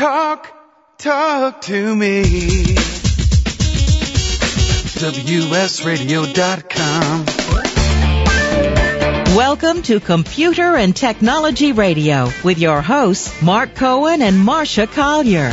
Talk, talk to me. WSRadio.com. Welcome to Computer and Technology Radio with your hosts, Mark Cohen and Marsha Collier.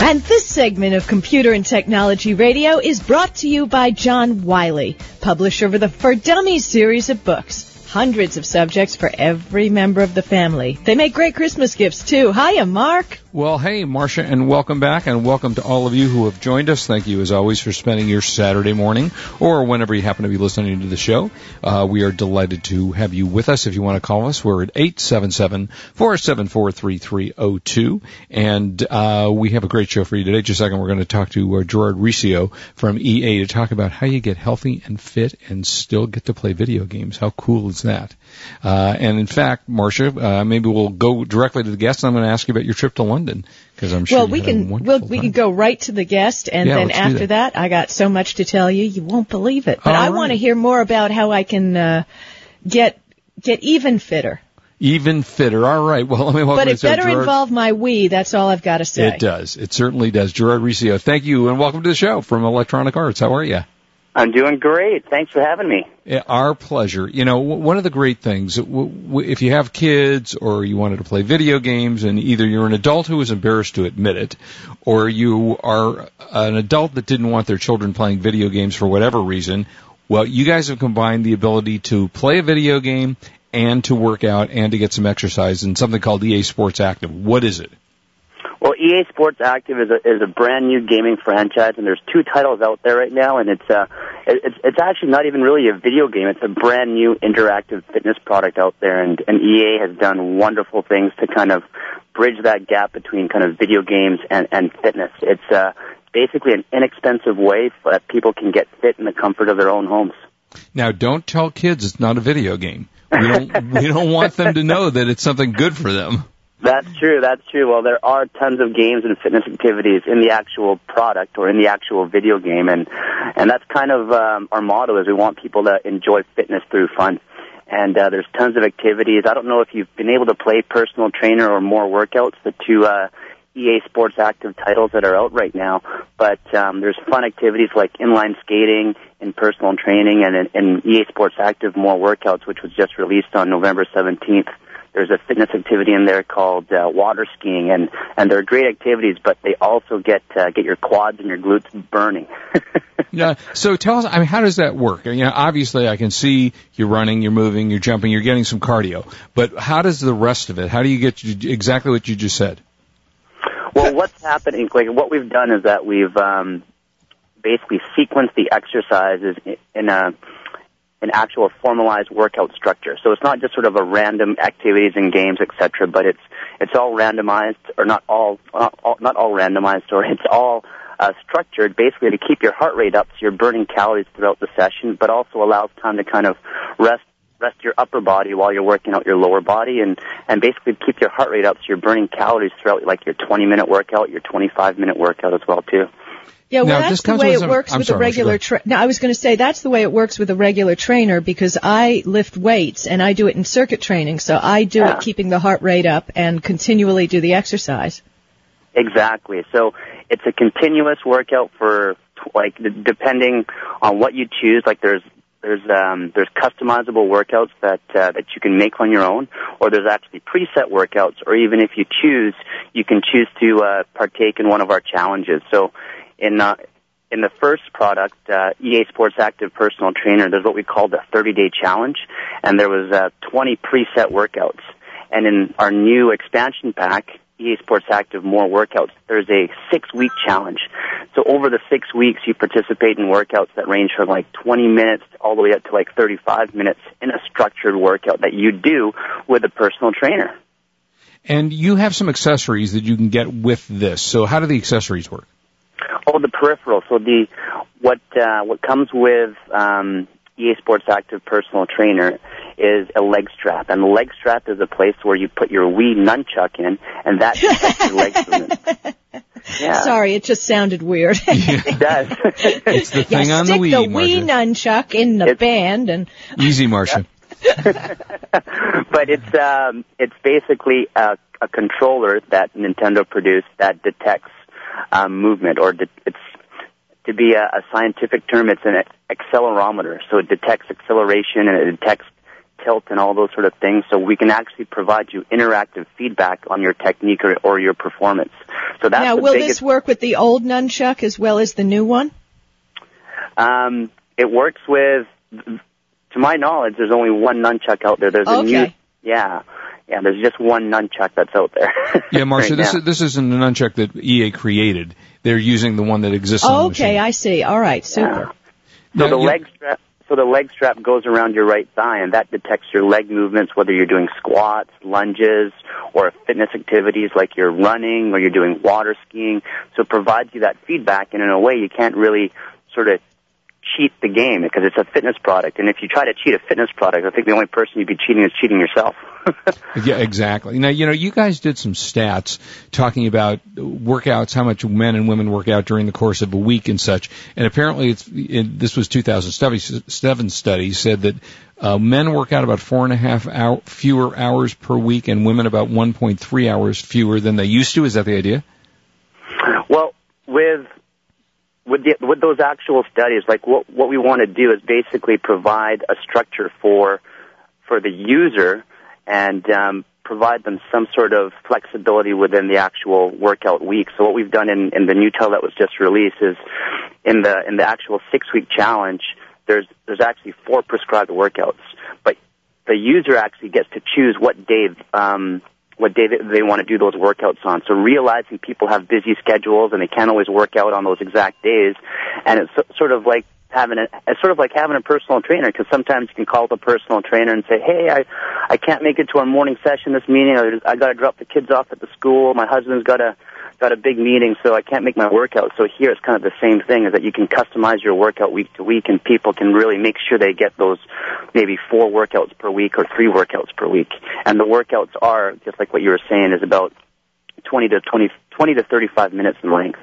And this segment of Computer and Technology Radio is brought to you by John Wiley, publisher of the For Dummies series of books hundreds of subjects for every member of the family. They make great Christmas gifts too. Hiya, Mark. Well, hey, Marsha, and welcome back, and welcome to all of you who have joined us. Thank you, as always, for spending your Saturday morning or whenever you happen to be listening to the show. Uh, we are delighted to have you with us. If you want to call us, we're at 877-474-3302, and uh, we have a great show for you today. Just a second, we're going to talk to uh, Gerard Riccio from EA to talk about how you get healthy and fit and still get to play video games. How cool is that? Uh, and in fact, Marsha, uh, maybe we'll go directly to the guest. And I'm going to ask you about your trip to London because I'm sure. Well, we can we'll, we can go right to the guest, and yeah, then after that. that. I got so much to tell you, you won't believe it. But All I right. want to hear more about how I can uh, get get even fitter. Even fitter. All right. Well, let me welcome But it better Gerard. involve my Wii. That's all I've got to say. It does. It certainly does. Gerard Riccio, thank you, and welcome to the show from Electronic Arts. How are you? I'm doing great. Thanks for having me. Our pleasure. You know, w- one of the great things, w- w- if you have kids or you wanted to play video games and either you're an adult who is embarrassed to admit it or you are an adult that didn't want their children playing video games for whatever reason, well, you guys have combined the ability to play a video game and to work out and to get some exercise in something called EA Sports Active. What is it? Well, EA Sports Active is a is a brand new gaming franchise, and there's two titles out there right now, and it's uh it's it's actually not even really a video game. It's a brand new interactive fitness product out there, and and EA has done wonderful things to kind of bridge that gap between kind of video games and and fitness. It's uh basically an inexpensive way that people can get fit in the comfort of their own homes. Now, don't tell kids it's not a video game. We don't we don't want them to know that it's something good for them. That's true. That's true. Well, there are tons of games and fitness activities in the actual product or in the actual video game, and and that's kind of um, our motto is we want people to enjoy fitness through fun. And uh, there's tons of activities. I don't know if you've been able to play personal trainer or more workouts, the two uh, EA Sports Active titles that are out right now. But um, there's fun activities like inline skating and personal training, and, and EA Sports Active more workouts, which was just released on November 17th there's a fitness activity in there called uh, water skiing, and and they're great activities, but they also get uh, get your quads and your glutes burning. Yeah. So tell us, I mean, how does that work? You know, obviously I can see you're running, you're moving, you're jumping, you're getting some cardio. But how does the rest of it? How do you get you- exactly what you just said? well, what's happening? Like what we've done is that we've um, basically sequenced the exercises in a an actual formalized workout structure. So it's not just sort of a random activities and games, etc. But it's it's all randomized, or not all not all, not all randomized, or it's all uh, structured basically to keep your heart rate up, so you're burning calories throughout the session, but also allows time to kind of rest rest your upper body while you're working out your lower body, and and basically keep your heart rate up, so you're burning calories throughout like your 20 minute workout, your 25 minute workout as well too. Yeah, well, Now, that's the way it works I'm with sorry, a regular. go Tra- no, I was going to say that's the way it works with a regular trainer because I lift weights and I do it in circuit training, so I do Yeah. it keeping the heart rate up and continually do the exercise. Exactly. So it's a continuous workout for like depending on what you choose. Like there's there's um, there's customizable workouts that uh, that you can make on your own, or there's actually preset workouts, or even if you choose, you can choose to uh, partake in one of our challenges. So in uh, in the first product, uh, EA Sports Active Personal Trainer, there's what we call the 30 day challenge, and there was uh, 20 preset workouts. And in our new expansion pack, EA Sports Active More Workouts, there's a six week challenge. So over the six weeks, you participate in workouts that range from like 20 minutes all the way up to like 35 minutes in a structured workout that you do with a personal trainer. And you have some accessories that you can get with this. So how do the accessories work? Oh, the peripheral. So the what uh, what comes with um, EA Sports Active Personal Trainer is a leg strap, and the leg strap is a place where you put your Wii nunchuck in, and that keeps your legs moving. Yeah, Sorry, it just sounded weird. it does. It's the thing yeah, on the stick Wii, the Marsha. Wii nunchuck in the It's- band and Easy, Marsha. but but it's um, it's basically a, a controller that Nintendo produced that detects um, movement, or de- it's to be a, a scientific term, it's an accelerometer. So it detects acceleration and it detects tilt and all those sort of things. So we can actually provide you interactive feedback on your technique or, or your performance. So that's now, will biggest, this work with the old nunchuck as well as the new one? Um, it works with, to my knowledge, there's only one nunchuck out there. There's a new, yeah, yeah. There's just one nunchuck that's out there. Yeah, Marsha, right this now. is, this isn't a nunchuck that EA created. They're using the one that exists on the okay, machine. I see. All right, super. So Now, the you- leg strap, so the leg strap goes around your right thigh, and that detects your leg movements, whether you're doing squats, lunges, or fitness activities like you're running or you're doing water skiing. So it provides you that feedback, and in a way, you can't really sort of cheat the game because it's a fitness product. And if you try to cheat a fitness product, I think the only person you'd be cheating is cheating yourself. Yeah, exactly. Now, you know, you guys did some stats talking about workouts, how much men and women work out during the course of a week and such. And apparently, it's it, this was 2007 study said that uh, men work out about four and a half hour, fewer hours per week, and women about 1.3 hours fewer than they used to. Is that the idea? Well, with with the, with those actual studies, like what what we want to do is basically provide a structure for for the user and um, provide them some sort of flexibility within the actual workout week. So what we've done in, in the new title that was just released is in the in the actual six week challenge, there's there's actually four prescribed workouts, but the user actually gets to choose what day um, what day they want to do those workouts on. So realizing people have busy schedules and they can't always work out on those exact days, and it's sort of like having a it's sort of like having a personal trainer because sometimes you can call the personal trainer and say, hey, I I can't make it to our morning session this meeting. Or I got to drop the kids off at the school. My husband's got a got a big meeting, so I can't make my workout. So here it's kind of the same thing, is that you can customize your workout week to week, and people can really make sure they get those maybe four workouts per week or three workouts per week. And the workouts are, just like what you were saying, is about 20 to 20, 20 to 35 minutes in length.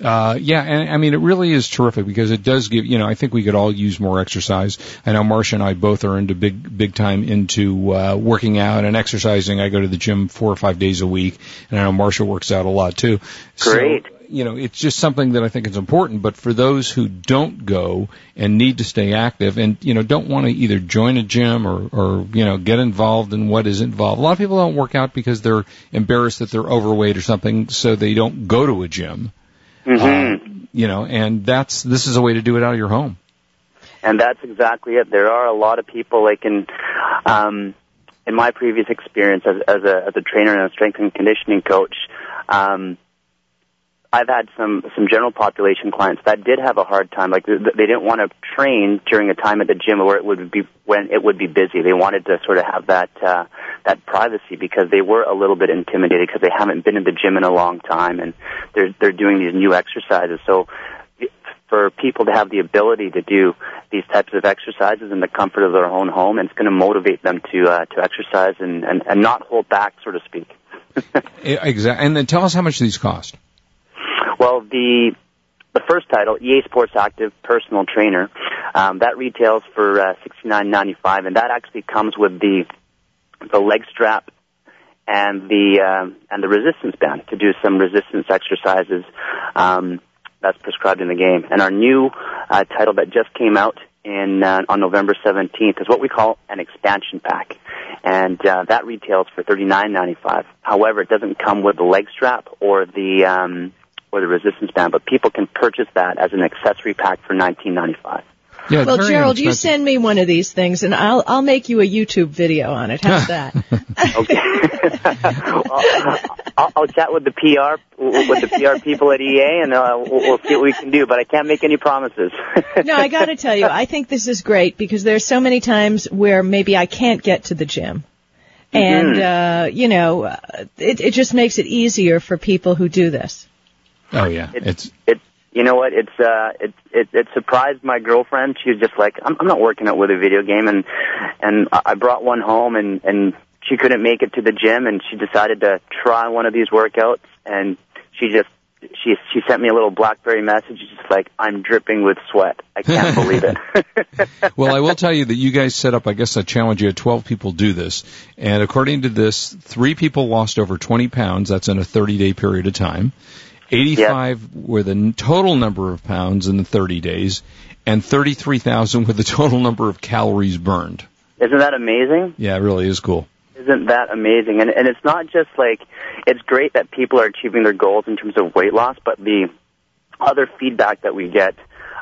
Uh, yeah, and I mean, it really is terrific because it does give, you know, I think we could all use more exercise. I know Marsha and I both are into big, big time into, uh, working out and exercising. I go to the gym four or five days a week, and I know Marsha works out a lot too. Great. So, you know, it's just something that I think is important, but for those who don't go and need to stay active and, you know, don't want to either join a gym or, or, you know, get involved in what is involved. A lot of people don't work out because they're embarrassed that they're overweight or something, so they don't go to a gym. Mm-hmm. Um, you know, and that's this is a way to do it out of your home. and that's exactly it. There are a lot of people like in um, in my previous experience as, as a as a trainer and a strength and conditioning coach. Um, I've had some some general population clients that did have a hard time. Like they didn't want to train during a time at the gym where it would be when it would be busy. They wanted to sort of have that uh, that privacy because they were a little bit intimidated because they haven't been in the gym in a long time and they're they're doing these new exercises. So for people to have the ability to do these types of exercises in the comfort of their own home, and it's going to motivate them to uh, to exercise and, and and not hold back, so to speak. Exactly. And then tell us how much these cost. Well, the the first title, EA Sports Active Personal Trainer, um, that retails for uh, sixty nine ninety five, and that actually comes with the the leg strap and the um, and the resistance band to do some resistance exercises. Um, that's prescribed in the game. And our new uh, title that just came out in uh, on November 17th is what we call an expansion pack, and uh, that retails for 39.95. However, it doesn't come with the leg strap or the um, or the resistance band, but people can purchase that as an accessory pack for 19.95. Yeah, Well, Gerald, you send me one of these things, and I'll I'll make you a YouTube video on it. How's that? Okay. I'll, I'll, I'll chat with the PR with the PR people at EA, and uh, we'll, we'll see what we can do. But I can't make any promises. no, I got to tell you, I think this is great because there's so many times where maybe I can't get to the gym. And, uh, you know, uh, it, it just makes it easier for people who do this. Oh yeah, It- it's it you know what it's uh it it it surprised my girlfriend she was just like i'm i'm not working out with a video game and and I I brought one home and and she couldn't make it to the gym and she decided to try one of these workouts and she just she she sent me a little blackberry message she's just like I'm dripping with sweat. I can't believe it. well, I will tell you that you guys set up, I guess, a challenge. You had 12 people do this, and according to this, three people lost over 20 pounds. That's in a 30 day period of time. 85 yep. were the total number of pounds in the 30 days, and 33,000 were the total number of calories burned. Isn't that amazing? Yeah, it really is cool. Isn't that amazing? And and it's not just like it's great that people are achieving their goals in terms of weight loss, but the other feedback that we get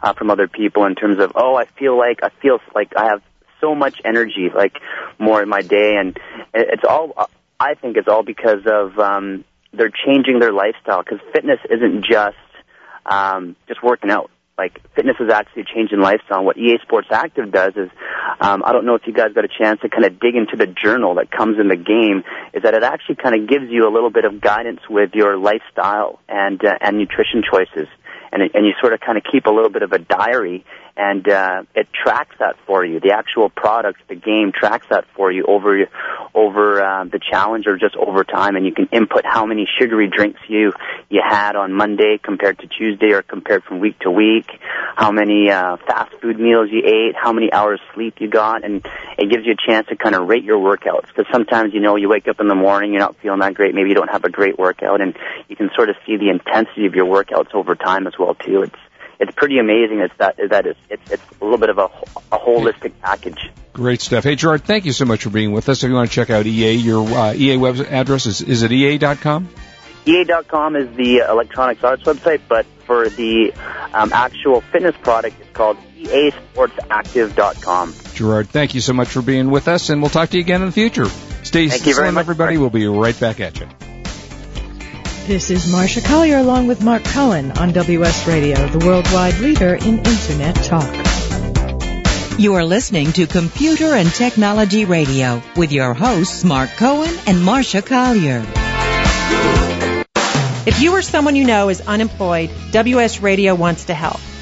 uh, from other people in terms of oh, I feel like I feel like I have so much energy, like more in my day, and it's all I think it's all because of um, they're changing their lifestyle because fitness isn't just um, just working out like fitness is actually changing lifestyle. What EA Sports Active does is, um, I don't know if you guys got a chance to kind of dig into the journal that comes in the game, is that it actually kind of gives you a little bit of guidance with your lifestyle and uh, and nutrition choices, and and you sort of kind of keep a little bit of a diary and uh, it tracks that for you. The actual product, the game tracks that for you over over uh, the challenge or just over time, and you can input how many sugary drinks you you had on Monday compared to Tuesday or compared from week to week, how many uh, fast food meals you ate, how many hours sleep you got, and it gives you a chance to kind of rate your workouts because sometimes you know you wake up in the morning you're not feeling that great, maybe you don't have a great workout, and you can sort of see the intensity of your workouts over time as well too. It's it's pretty amazing. It's that that is it's it's a little bit of a, a holistic package. Great stuff. Hey Gerard, thank you so much for being with us. If you want to check out EA, your uh, EA web address is is it EA.com? EA.com is the electronics arts website, but for the um, actual fitness product, it's called EASportsActive.com. Gerard, thank you so much for being with us, and we'll talk to you again in the future. Stay thank you very much, everybody. We'll be right back at you. This is Marsha Collier along with Mark Cohen on WS Radio, the worldwide leader in Internet talk. You are listening to Computer and Technology Radio with your hosts Mark Cohen and Marsha Collier. If you or someone you know is unemployed, WS Radio wants to help.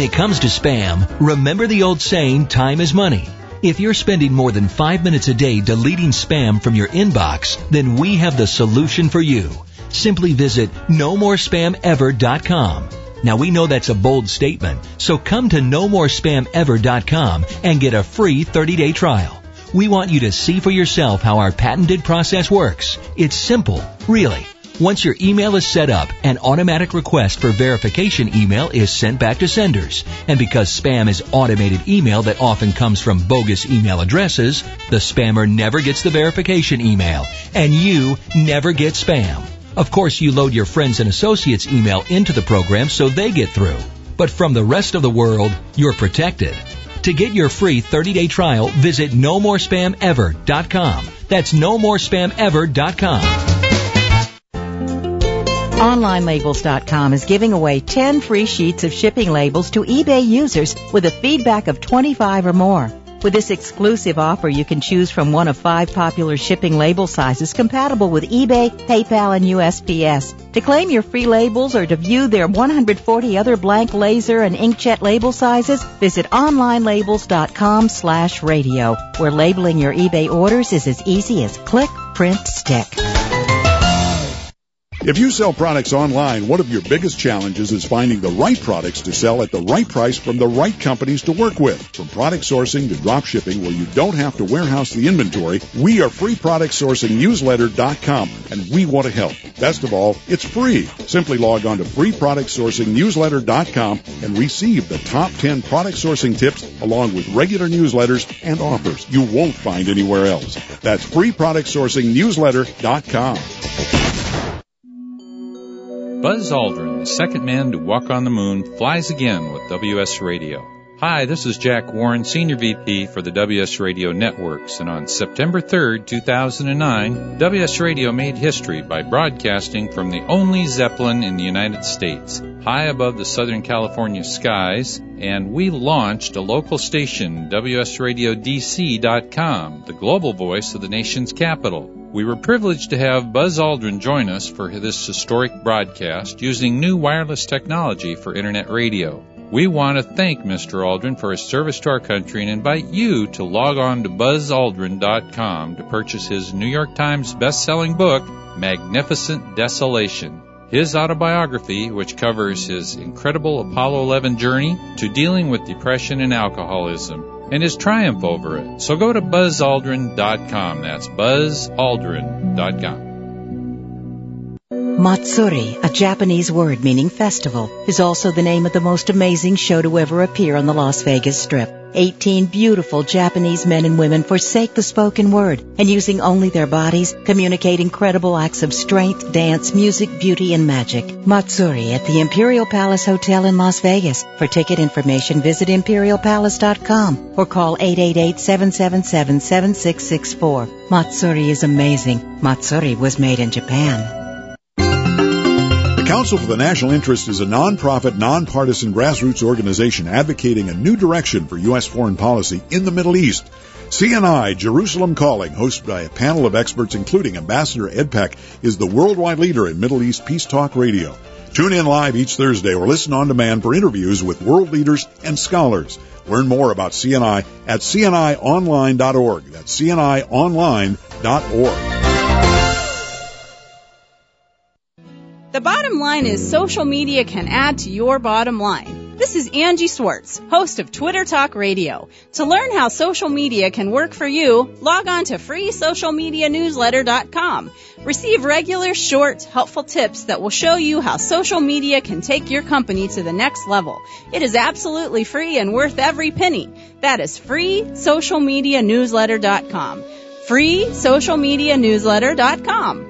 When it comes to spam, remember the old saying, time is money. If you're spending more than five minutes a day deleting spam from your inbox, then we have the solution for you. Simply visit nomorespamever.com. Now we know that's a bold statement, so come to nomorespamever.com and get a free 30-day trial. We want you to see for yourself how our patented process works. It's simple, really. Once your email is set up, an automatic request for verification email is sent back to senders. And because spam is automated email that often comes from bogus email addresses, the spammer never gets the verification email, and you never get spam. Of course, you load your friends and associates email into the program so they get through. But from the rest of the world, you're protected. To get your free 30-day trial, visit nomorespamever.com. That's nomorespamever.com. OnlineLabels.com is giving away 10 free sheets of shipping labels to eBay users with a feedback of 25 or more. With this exclusive offer, you can choose from one of five popular shipping label sizes compatible with eBay, PayPal, and USPS. To claim your free labels or to view their 140 other blank laser and inkjet label sizes, visit onlinelabels.com slash radio, where labeling your eBay orders is as easy as click, print, stick. If you sell products online, one of your biggest challenges is finding the right products to sell at the right price from the right companies to work with. From product sourcing to drop shipping where you don't have to warehouse the inventory, we are freeproductsourcingnewsletter.com and we want to help. Best of all, it's free. Simply log on to freeproductsourcingnewsletter.com and receive the top 10 product sourcing tips along with regular newsletters and offers you won't find anywhere else. That's freeproductsourcingnewsletter.com. Buzz Aldrin, the second man to walk on the moon, flies again with WS Radio. Hi, this is Jack Warren, Senior VP for the WS Radio Networks, and on September 3rd, 2009, WS Radio made history by broadcasting from the only Zeppelin in the United States, high above the Southern California skies, and we launched a local station, WSRadioDC.com, the global voice of the nation's capital. We were privileged to have Buzz Aldrin join us for this historic broadcast using new wireless technology for Internet radio. We want to thank Mr. Aldrin for his service to our country and invite you to log on to buzzaldrin.com to purchase his New York Times best-selling book, Magnificent Desolation. His autobiography, which covers his incredible Apollo 11 journey to dealing with depression and alcoholism, and his triumph over it. So go to buzzaldrin.com. That's buzzaldrin.com. Matsuri, a Japanese word meaning festival, is also the name of the most amazing show to ever appear on the Las Vegas Strip. 18 beautiful Japanese men and women forsake the spoken word and using only their bodies communicate incredible acts of strength, dance, music, beauty, and magic. Matsuri at the Imperial Palace Hotel in Las Vegas. For ticket information, visit imperialpalace.com or call 888-777-7664. Matsuri is amazing. Matsuri was made in Japan. Council for the National Interest is a nonprofit, nonpartisan grassroots organization advocating a new direction for U.S. foreign policy in the Middle East. CNI Jerusalem Calling, hosted by a panel of experts including Ambassador Ed Peck, is the worldwide leader in Middle East peace talk radio. Tune in live each Thursday or listen on demand for interviews with world leaders and scholars. Learn more about CNI at cnionline.org. That's cnionline.org. The bottom line is social media can add to your bottom line. This is Angie Swartz, host of Twitter Talk Radio. To learn how social media can work for you, log on to freesocialmedianewsletter.com. Receive regular, short, helpful tips that will show you how social media can take your company to the next level. It is absolutely free and worth every penny. That is freesocialmedianewsletter.com. freesocialmedianewsletter.com.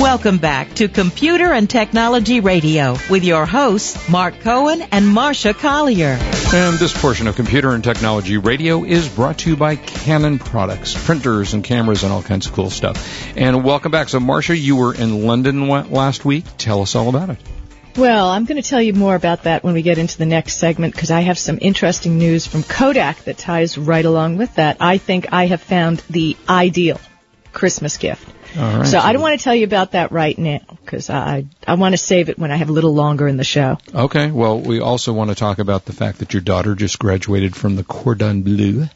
Welcome back to Computer and Technology Radio with your hosts, Mark Cohen and Marsha Collier. And this portion of Computer and Technology Radio is brought to you by Canon Products, printers and cameras and all kinds of cool stuff. And welcome back. So, Marsha, you were in London last week. Tell us all about it. Well, I'm going to tell you more about that when we get into the next segment because I have some interesting news from Kodak that ties right along with that. I think I have found the ideal Christmas gift. Right. So I don't want to tell you about that right now because I I want to save it when I have a little longer in the show. Okay. Well, we also want to talk about the fact that your daughter just graduated from the Cordon Bleu.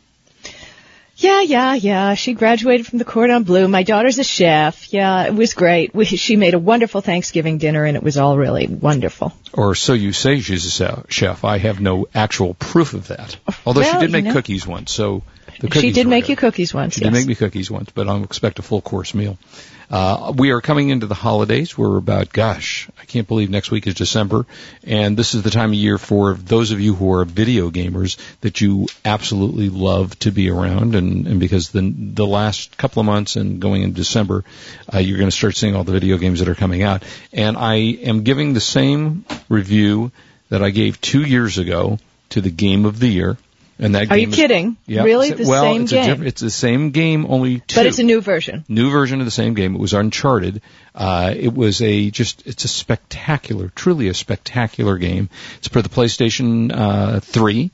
Yeah, yeah, yeah. She graduated from the Cordon Bleu. My daughter's a chef. Yeah, it was great. We, she made a wonderful Thanksgiving dinner, and it was all really wonderful. Or so you say she's a chef. I have no actual proof of that. Although Well, she did you make know. cookies once, so She did make good. you cookies once. She yes. did make me cookies once, but I'll expect a full course meal. Uh, we are coming into the holidays. We're about, gosh, I can't believe next week is December. And this is the time of year for those of you who are video gamers that you absolutely love to be around. And, and because the, the last couple of months and going into December, uh, you're going to start seeing all the video games that are coming out. And I am giving the same review that I gave two years ago to the game of the year. And that Are you is- kidding? yeah, Really? it's- The well, same it's game? it's the same game, only two. But it's a new version. new version of the same game. It was Uncharted. Uh, it was a just it's a spectacular, truly a spectacular game. It's for the PlayStation uh, 3,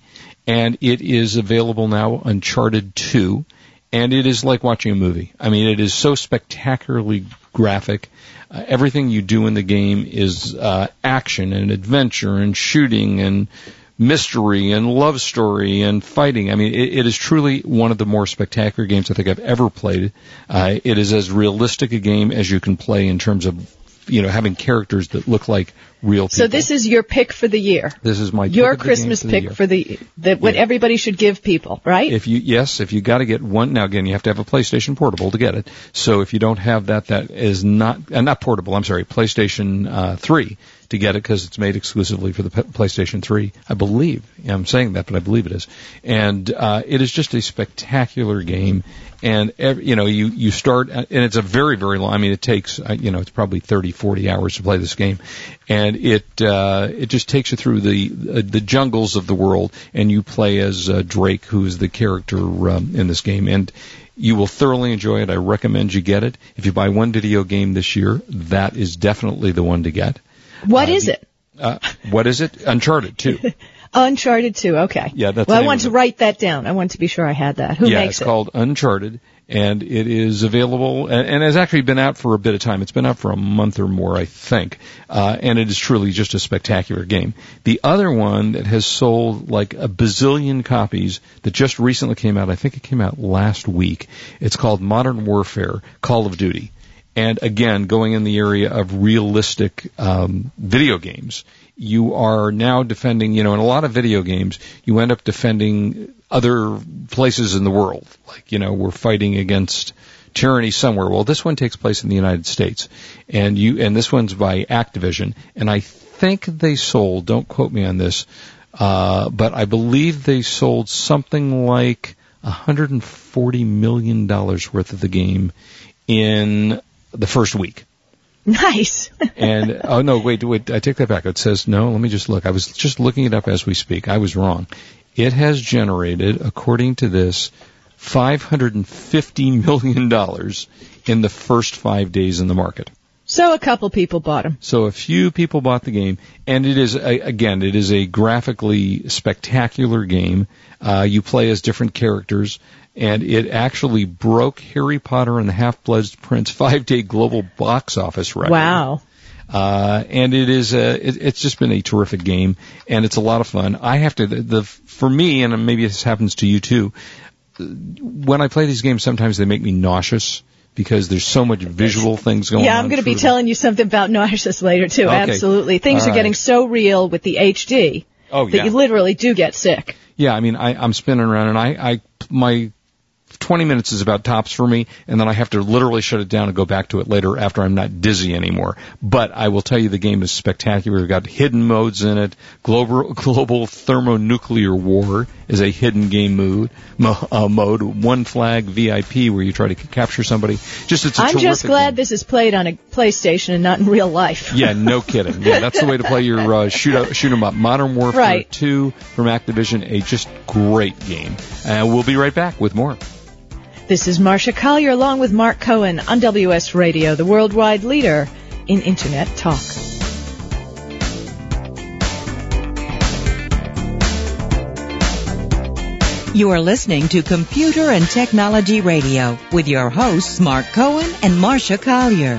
and it is available now. Uncharted 2, and it is like watching a movie. I mean, it is so spectacularly graphic. Uh, everything you do in the game is uh, action and adventure and shooting and mystery and love story and fighting. I mean, it, it is truly one of the more spectacular games I think I've ever played. Uh, it is as realistic a game as you can play in terms of you know having characters that look like real people. So this is your pick for the year. This is my your the Christmas the pick year. for the that what Yeah. everybody should give people, right? If you yes, if you got to get one now again, you have to have a PlayStation Portable to get it. So if you don't have that, that is not uh, not portable. I'm sorry, PlayStation uh, Three to get it because it's made exclusively for the PlayStation 3. I believe. I'm saying that, but I believe it is. And uh, it is just a spectacular game. And every, you know, you you start, and it's a very very long. I mean, it takes uh, you know, it's probably 30, 40 hours to play this game, and it uh, it just takes you through the uh, the jungles of the world, and you play as uh, Drake, who is the character um, in this game, and you will thoroughly enjoy it. I recommend you get it. If you buy one video game this year, that is definitely the one to get. What is it? Uh, what is it? Uncharted 2. Uncharted 2. Okay. Yeah, that's Well, I want to it. write that down. I want to be sure I had that. Who yeah, makes it's called Uncharted, and it is available, and, and has actually been out for a bit of time. It's been out for a month or more, I think, uh, and it is truly just a spectacular game. The other one that has sold like a bazillion copies that just recently came out, I think it came out last week. It's called Modern Warfare: Call of Duty. And again, going in the area of realistic um, video games, you are now defending. You know, in a lot of video games, you end up defending other places in the world. Like, you know, we're fighting against tyranny somewhere. Well, this one takes place in the United States, and you and this one's by Activision, and I think they sold. Don't quote me on this, uh, but I believe they sold something like 140 million dollars worth of the game in the first week. Nice. And oh no, wait, wait, I take that back. It says no. Let me just look. I was just looking it up as we speak. I was wrong. It has generated, according to this, five hundred and fifty million dollars in the first five days in the market. so a couple people bought them. So a few people bought the game, and it is a, again, it is a graphically spectacular game. Uh, you play as different characters, and it actually broke Harry Potter and the Half-Blood Prince five-day global box office record. Wow. Uh, and it is a, it, it's just been a terrific game, and it's a lot of fun. I have to, the, the for me, and maybe this happens to you too. When I play these games, sometimes they make me nauseous because there's so much visual things going on. Yeah, I'm going to be through telling you something about nauseous later too. Okay. Absolutely. Things All are getting so real with the HD Oh that yeah. you literally do get sick. Yeah, I mean, I, I'm spinning around, and I, I, my 20 minutes is about tops for me, and then I have to literally shut it down and go back to it later after I'm not dizzy anymore. But I will tell you, the game is spectacular. We've got hidden modes in it. Global, global thermonuclear war is a hidden game mood, mo, uh, mode. One flag VIP where you try to c- capture somebody. Just it's a I'm just glad game. this is played on a PlayStation and not in real life. Yeah, no kidding. Yeah, that's the way to play your uh, shoot shoot 'em up. Modern Warfare Right. 2 from Activision, a just great game. And we'll be right back with more. This is Marsha Collier along with Mark Cohen on WS Radio, the worldwide leader in Internet talk. You are listening to Computer and Technology Radio with your hosts Mark Cohen and Marsha Collier.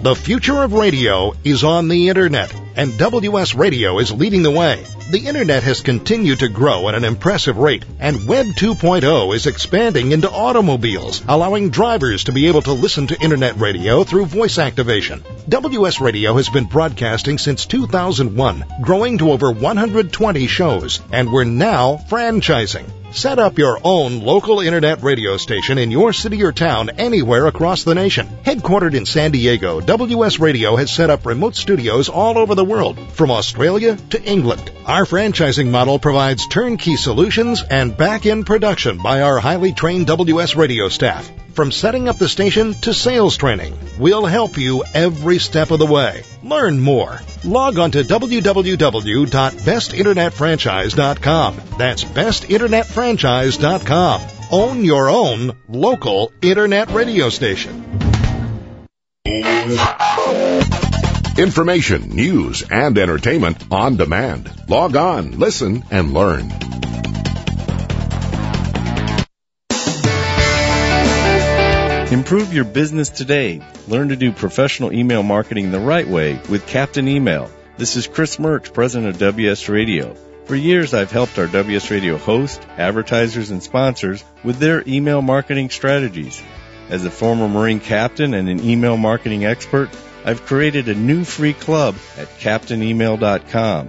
The future of radio is on the internet, and WS Radio is leading the way. The internet has continued to grow at an impressive rate, and Web 2.0 is expanding into automobiles, allowing drivers to be able to listen to internet radio through voice activation. WS Radio has been broadcasting since 2001, growing to over 120 shows, and we're now franchising. Set up your own local internet radio station in your city or town anywhere across the nation. Headquartered in San Diego, WS Radio has set up remote studios all over the world, from Australia to England. Our franchising model provides turnkey solutions and back-end production by our highly trained WS Radio staff. From setting up the station to sales training, we'll help you every step of the way. Learn more. Log on to www.bestinternetfranchise.com. That's bestinternetfranchise.com. Own your own local internet radio station. Information, news, and entertainment on demand. Log on, listen, and learn. Improve your business today. Learn to do professional email marketing the right way with Captain Email. This is Chris Merckx, president of WS Radio. For years, I've helped our WS Radio hosts, advertisers, and sponsors with their email marketing strategies. As a former Marine captain and an email marketing expert, I've created a new free club at captainemail.com.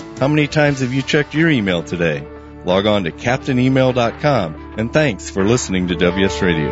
How many times have you checked your email today? Log on to captainemail.com and thanks for listening to WS Radio.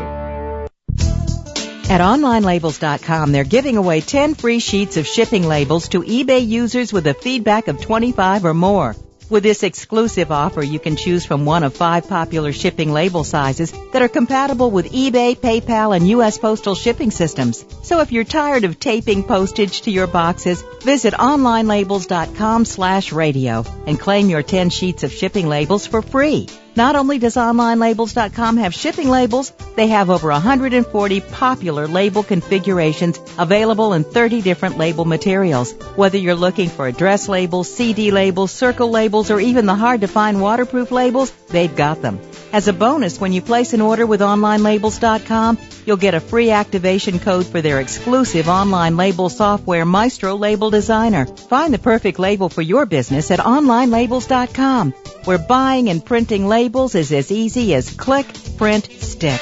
At OnlineLabels.com, they're giving away 10 free sheets of shipping labels to eBay users with a feedback of 25 or more. With this exclusive offer, you can choose from one of five popular shipping label sizes that are compatible with eBay, PayPal, and U.S. postal shipping systems. So if you're tired of taping postage to your boxes, visit onlinelabels.com slash radio and claim your 10 sheets of shipping labels for free. Not only does OnlineLabels.com have shipping labels, they have over 140 popular label configurations available in 30 different label materials. Whether you're looking for address labels, CD labels, circle labels, or even the hard to find waterproof labels, they've got them. As a bonus, when you place an order with OnlineLabels.com, you'll get a free activation code for their exclusive online label software, Maestro Label Designer. Find the perfect label for your business at OnlineLabels.com, where buying and printing labels is as easy as click, print, stick.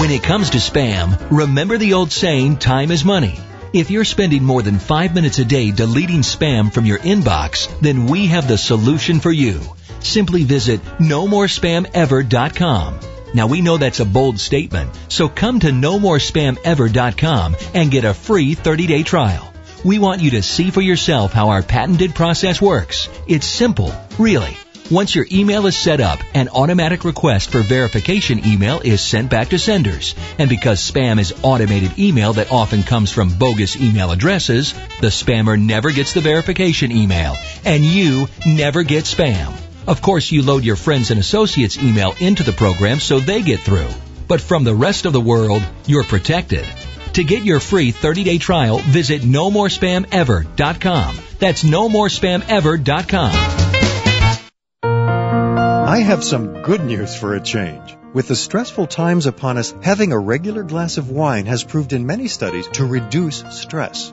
When it comes to spam, remember the old saying, time is money. If you're spending more than five minutes a day deleting spam from your inbox, then we have the solution for you. Simply visit nomorespamever.com. Now we know that's a bold statement, so come to nomorespamever.com and get a free 30-day trial. We want you to see for yourself how our patented process works. It's simple, really. Once your email is set up, an automatic request for verification email is sent back to senders. And because spam is automated email that often comes from bogus email addresses, the spammer never gets the verification email, and you never get spam. Of course, you load your friends and associates email into the program so they get through. But from the rest of the world, you're protected. To get your free 30-day trial, visit nomorespamever.com. That's nomorespamever.com. I have some good news for a change. With the stressful times upon us, having a regular glass of wine has proved in many studies to reduce stress.